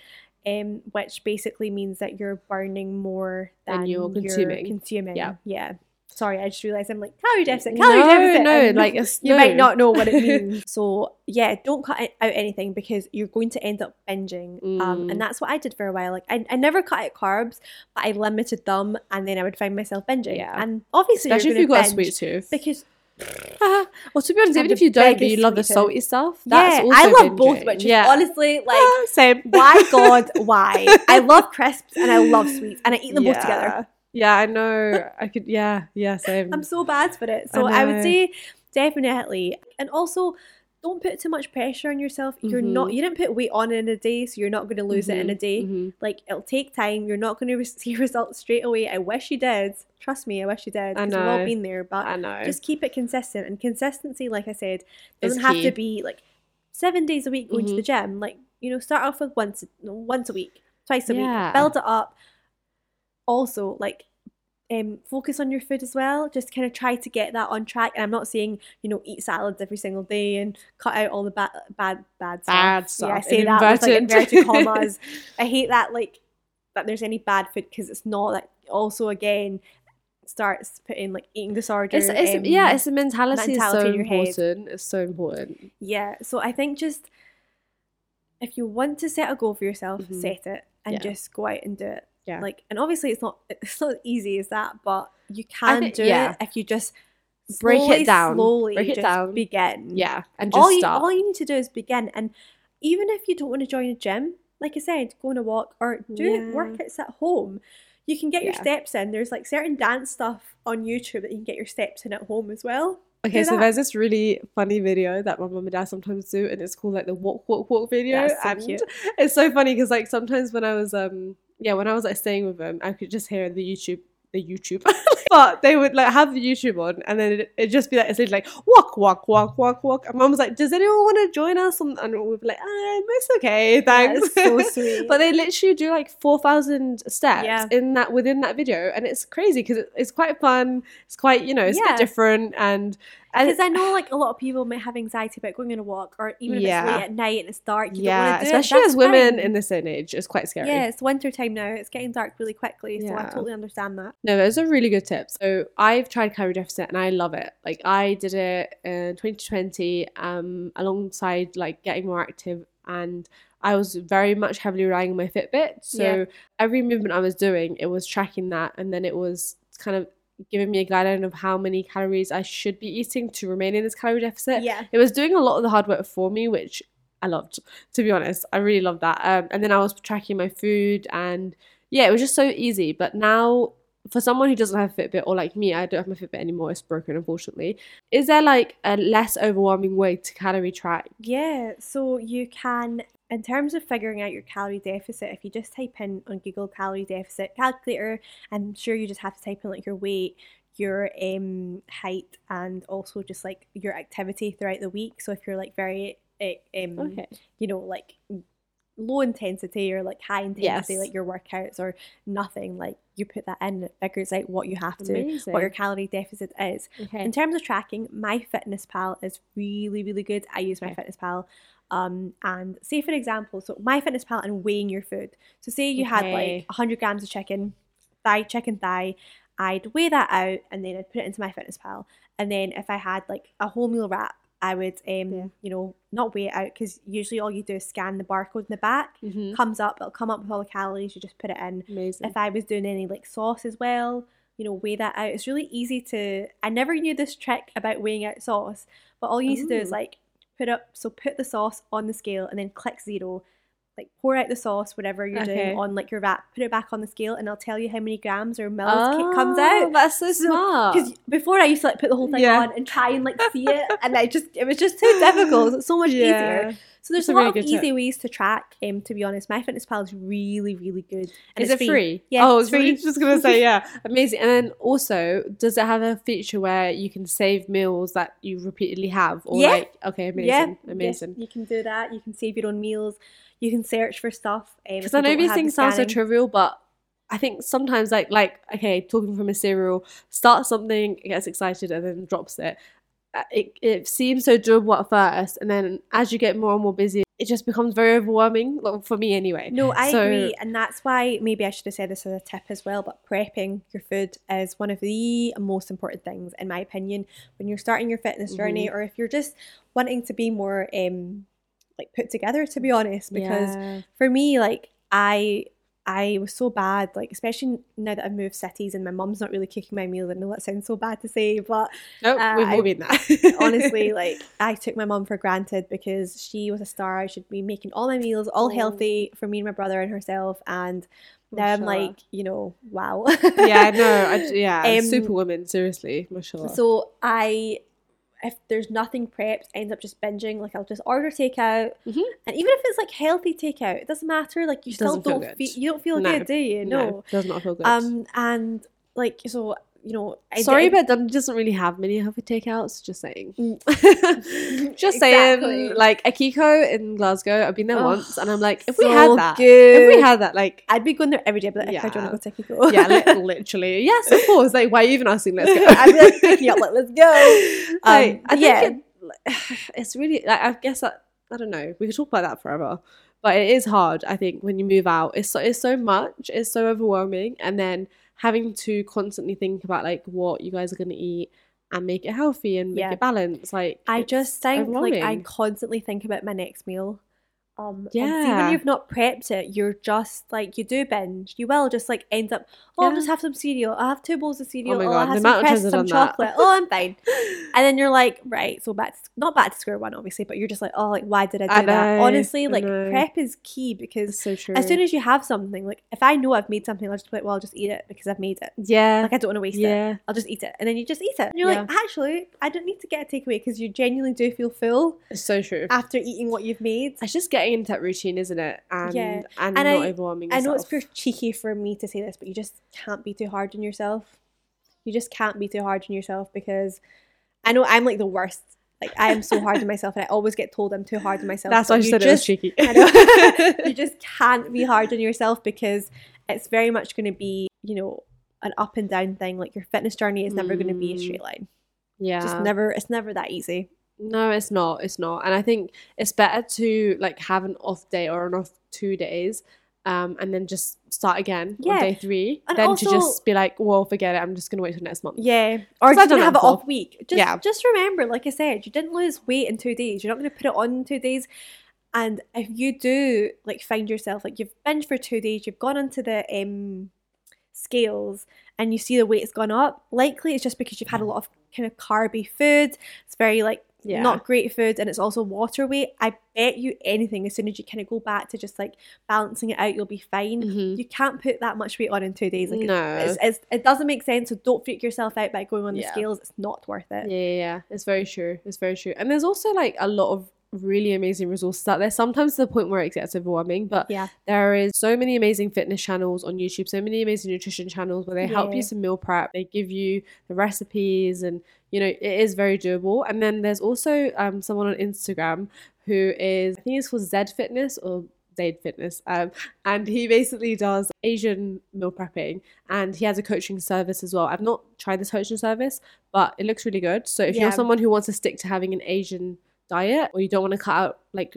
Um, which basically means that you're burning more Than than you're consuming. consuming. Yeah. yeah. Sorry, I just realized I'm like calorie deficit, calorie no, deficit. no, like you might not know what it means. so yeah, don't cut out anything because you're going to end up binging. Um, Mm. and that's what I did for a while. Like I, I never cut out carbs, but I limited them, and then I would find myself binging. Yeah. And obviously, Especially if you've got a sweet tooth. because well, to be honest, even if you don't, but you love the salty stuff. That's yeah, I love both, binging. which is yeah. honestly like. Same. Why God? Why? I love crisps and I love sweets, and I eat them both together. Yeah. I know. I could. Yeah, yeah, same. I'm so bad for it. So I, would say definitely. And also don't put too much pressure on yourself. You're not Mhm. you didn't put weight on in a day, so you're not going to lose it in a Mhm, day. mhm. Like it'll take time. You're not going to see results straight away. I wish you did. Trust me, I wish you did. I Because we've all been there. But I know. just keep it consistent. And consistency, like I said, doesn't have to be like seven days a week going to the gym. Like, you know, start off with once once a week, twice a Yeah. week, build it up. Also, like um, focus on your food as well. Just kind of try to get that on track. And I'm not saying you know eat salads every single day and cut out all the bad bad bad stuff. Bad stuff. Yeah, I say that with like inverted. commas. I hate that like that. There's any bad food because it's not. That also again starts putting like eating disorder. It's, it's um, yeah, it's a mentality. mentality so in your head. important. It's so important. Yeah, so I think just if you want to set a goal for yourself, Mhm. set it and Yeah. just go out and do it. Yeah. Like, and obviously it's not it's not as easy as that, but you can think- do yeah. it if you just Break it down. Slowly, Break it just down. Begin. Yeah, and just all you start. all you need to do is begin, and even if you don't want to join a gym, like I said, go on a walk or do Yeah. workouts at home. You can get your Yeah. steps in. There's like certain dance stuff on YouTube that you can get your steps in at home as well. Okay, so there's this really funny video that my mum and dad sometimes do, and it's called like the walk, walk, walk video. That's so and cute. it's so funny because like sometimes when I was um yeah when I was like staying with them, I could just hear the YouTube the YouTube, but they would like have the YouTube on, and then it would just be like it's like walk, walk, walk, walk, walk. And mum was like, "Does anyone want to join us?" And, and we'd be like, um, "It's okay, thanks." it's so sweet. but they literally do like four thousand steps Yeah. in that within that video, and it's crazy because it, it's quite fun. It's quite you know it's a Yeah. bit different and. Because I know like a lot of people might have anxiety about going on a walk or even if Yeah. it's late at night and it's dark, you yeah, especially it. as women That's in this age, it's quite scary. Yeah, it's winter time now. It's getting dark really quickly, so I totally understand that. No, those are really good tips. So I've tried calorie deficit and I love it. Like I did it in 2020 um, alongside like getting more active and I was very much heavily relying on my Fitbit. So Yeah. every movement I was doing, it was tracking that and then it was kind of giving me a guideline of how many calories I should be eating to remain in this calorie deficit. Yeah. It was doing a lot of the hard work for me, which I loved, to be honest. I really loved that. Um, and then I was tracking my food, and yeah, it was just so easy. But now, for someone who doesn't have a Fitbit, or like me, I don't have my Fitbit anymore, it's broken, unfortunately. Is there like a less overwhelming way to calorie track? Yeah, so you can, in terms of figuring out your calorie deficit, if you just type in on Google calorie deficit calculator, I'm sure you just have to type in like your weight, your um height, and also just like your activity throughout the week. So if you're like very eh, um Okay. you know, like low intensity or like high intensity, Yes. like your workouts or nothing, like you put that in, it figures out what you have to, Amazing. what your calorie deficit is. Okay. In terms of tracking, MyFitnessPal is really, really good. I use my Okay. Fitness Pal. Um, and say for example, so MyFitnessPal and weighing your food. So say you had like 100 grams of chicken, thigh, chicken thigh, I'd weigh that out and then I'd put it into MyFitnessPal. And then if I had like a whole meal wrap, I would, um, Yeah. you know, not weigh it out because usually all you do is scan the barcode in the back, Mhm. comes up, it'll come up with all the calories, you just put it in Amazing. if I was doing any like sauce as well, you know, weigh that out. It's really easy to. I never knew this trick about weighing out sauce, but all you need to do is like put up, so put the sauce on the scale and then click zero. Like pour out the sauce, whatever you're Okay. doing on like your wrap, put it back on the scale, and i'll tell you how many grams or mils ca- comes oh, out. Oh, That's so So- smart. Because before I used to like put the whole thing Yeah. on and try and like see it, and I just it was just too difficult. It's so much easier. Yeah. So there's That's a lot really of easy tip. ways to track. Um, to be honest, MyFitnessPal is really, really good. And Is it's it free? Yeah, Oh, it's it's free. free. Just gonna say, yeah, amazing. And then also, does it have a feature where you can save meals that you repeatedly have, or Yeah. like, okay, amazing, Yeah, amazing. Yes, you can do that. You can save your own meals. You can search for stuff. Um, Because if I know these things sound so trivial, but I think sometimes, like, like okay, talking from a serial, start something, gets excited, and then drops it. Uh, It it seems so doable at first, and then as you get more and more busy, it just becomes very overwhelming. Like, for me, anyway. No, I So- agree, and that's why maybe I should have said this as a tip as well. But prepping your food is one of the most important things, in my opinion, when you're starting your fitness journey, Mm-hmm. or if you're just wanting to be more um like put together. To be honest, because Yeah. for me, like I I was so bad, like especially now that I've moved cities and my mum's not really cooking my meals. I know that sounds so bad to say, but Nope, uh, we've all been that. honestly, like I took my mum for granted because she was a star. I should be making all my meals all Oh. healthy for me and my brother and herself. And now I'm like, you know, wow. yeah, no, I, yeah, Um, superwoman, seriously, mashallah. So I, if there's nothing prepped, I end up just binging. Like I'll just order takeout, Mhm. and even if it's like healthy takeout, it doesn't matter. Like you It still doesn't feel don't feel you don't feel No, good, do you? No. does not feel good. Um, and like so you know, I- Sorry, I- but Dundee doesn't really have many healthy takeouts. Just saying. Mm. just Exactly. saying. Like Akiko in Glasgow, I've been there Oh, once, and I'm like, if we had that, good. if we had that, like, I'd be going there every day, but like, Yeah. I don't want to go to Kiko. yeah, li- literally, yes, of course. Like, why are you even asking? Let's go. I'd be like, pick me up, like, let's go. Like, Um, I think yeah. it, it's really like I guess that I don't know. We could talk about that forever, but it is hard. I think when you move out, it's so it's so much. It's so overwhelming, and then having to constantly think about like what you guys are gonna eat and make it healthy and make Yeah. it balanced. Like I just think like I constantly think about my next meal. Um, and see when you've not prepped it, you're just like you do binge. You will just like end up. Oh, I'll just have some cereal. I'll have two bowls of cereal. my oh, I'll the have some some chocolate. Oh, I'm fine. And then you're like, right, so back to, not back to square one, obviously, but you're just like, oh, like why did I do I that? know, Honestly, like prep is key because so as soon as you have something, like if I know I've made something, I'll just be like, well, I'll just eat it because I've made it. yeah, Like I don't want to waste it. yeah, I'll just eat it, and then you just eat it. And you're like, actually, I don't need to get a takeaway because you genuinely do feel full it's so true. after eating what you've made. It's just getting into that routine, isn't it? And Yeah. and, And not I- overwhelming. I know it's yourself. pure cheeky for me to say this, but you just can't be too hard on yourself. You just can't be too hard on yourself because I know I'm like the worst. Like I am so hard on myself, and I always get told I'm too hard on myself. That's why I said it was cheeky. You just can't be hard on yourself because it's very much going to be, you know, an up and down thing. Like your fitness journey is never going to be a Mm. straight line. yeah, Just never. It's never that easy. No, it's not. It's not. And I think it's better to like have an off day or an off two days, um, and then just start again Yeah. on day three. And than to just be like, well, forget it. I'm just gonna wait till next month. Yeah, or just have an off week. Just, Yeah. just remember, like I said, you didn't lose weight in two days. You're not going to put it on in two days. And if you do like find yourself like you've binged for two days, you've gone onto the um scales and you see the weight's gone up, likely it's just because you've had a lot of kind of carby food. It's very like Yeah. not great food and it's also water weight. I bet you anything as soon as you kind of go back to just like balancing it out, you'll be fine. Mhm. You can't put that much weight on in two days. Like No. it's, it's, it doesn't make sense. So don't freak yourself out by going on the scales. It's not worth Yeah, it. yeah, yeah. It's very true. It's very true. And there's also like a lot of really amazing resources out there. Sometimes to the point where it gets overwhelming, but Yeah. there is so many amazing fitness channels on YouTube, so many amazing nutrition channels where they help you to meal prep. They give you the recipes, and you know it is very doable. And then there's also um someone on Instagram who is I think it's called Z Fitness or Zaid Fitness, um, and he basically does Asian meal prepping, and he has a coaching service as well. I've not tried this coaching service, but it looks really good. So if Yeah. you're someone who wants to stick to having an Asian diet, or you don't want to cut out like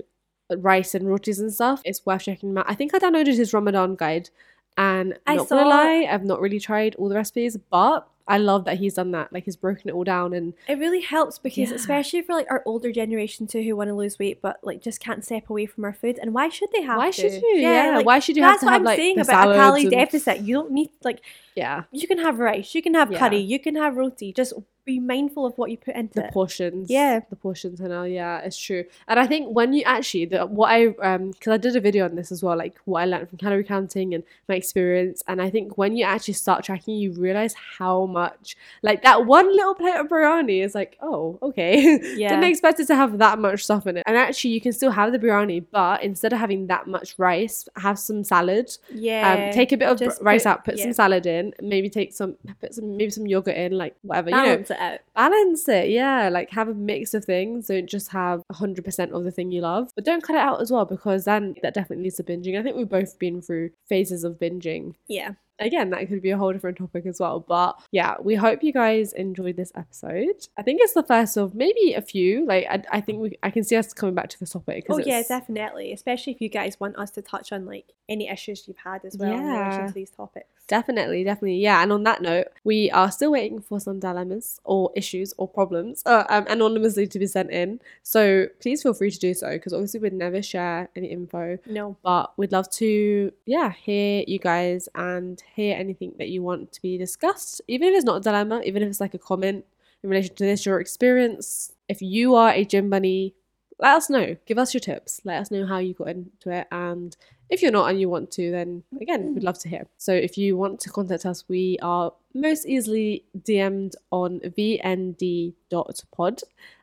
uh, rice and rotis and stuff, it's worth checking him out. I think I downloaded his Ramadan guide, and I not gonna saw- lie, I've not really tried all the recipes, but I love that he's done that. Like he's broken it all down, and It really helps because Yeah. especially for like our older generation too who want to lose weight but like just can't step away from our food. And why should they have why to? should you? Yeah, like, why should you have that's to what I'm like saying about a calorie and- deficit. You don't need like Yeah, you can have rice, you can have Yeah. curry, you can have roti. Just be mindful of what you put into the it. portions Yeah. the portions and all yeah it's true and i think when you actually the what i um because i did a video on this as well like what i learned from calorie counting and my experience and i think when you actually start tracking you realize how much like that one little plate of biryani is like oh okay Yeah. didn't expect it to have that much stuff in it and actually you can still have the biryani but instead of having that much rice have some salad Yeah. um, take a bit of rice put- out, put yeah. some salad in, maybe take some, put some, maybe some yogurt in, like whatever, you know, balance it balance it yeah like have a mix of things don't just have 100% of the thing you love but don't cut it out as well because then that definitely leads to binging. I think we've both been through phases of binging. Yeah. Again that could be a whole different topic as well but yeah we hope you guys enjoyed this episode i think it's the first of maybe a few like i, I think we i can see us coming back to this topic. Oh yeah, definitely. Especially if you guys want us to touch on like any issues you've had as well in relation to these topics. Definitely, definitely. Yeah. And on that note, we are still waiting for some dilemmas or issues or problems uh, um, anonymously to be sent in. So please feel free to do so because obviously we'd never share any info. No. But we'd love to, yeah, hear you guys and hear anything that you want to be discussed, even if it's not a dilemma, even if it's like a comment in relation to this, your experience. If you are a gym bunny, let us know. Give us your tips. Let us know how you got into it. And if you're not and you want to, then again, we'd love to hear. So if you want to contact us, we are most easily DM'd on vnd.pod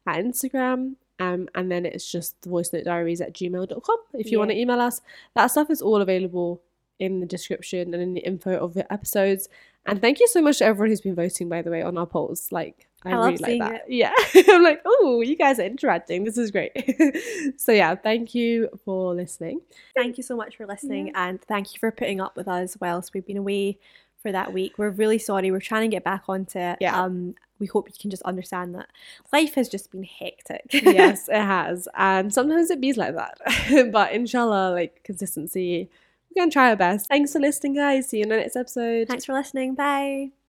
at Instagram. Um, and then it's just the voice note diaries at gmail.com. If you want to email us, that stuff is all available in the description and in the info of the episodes. And thank you so much to everyone who's been voting, by the way, on our polls. Like, I, I love really like that. Yeah. I'm like, oh, you guys are interacting. This is great. so, yeah, thank you for listening. Thank you so much for listening and thank you for putting up with us whilst we've been away for that week. We're really sorry. We're trying to get back onto it. Yeah. Um, we hope you can just understand that life has just been hectic. yes, it has. And sometimes it be like that. but inshallah, like consistency, we're going to try our best. Thanks for listening, guys. See you in the next episode. Thanks for listening. Bye.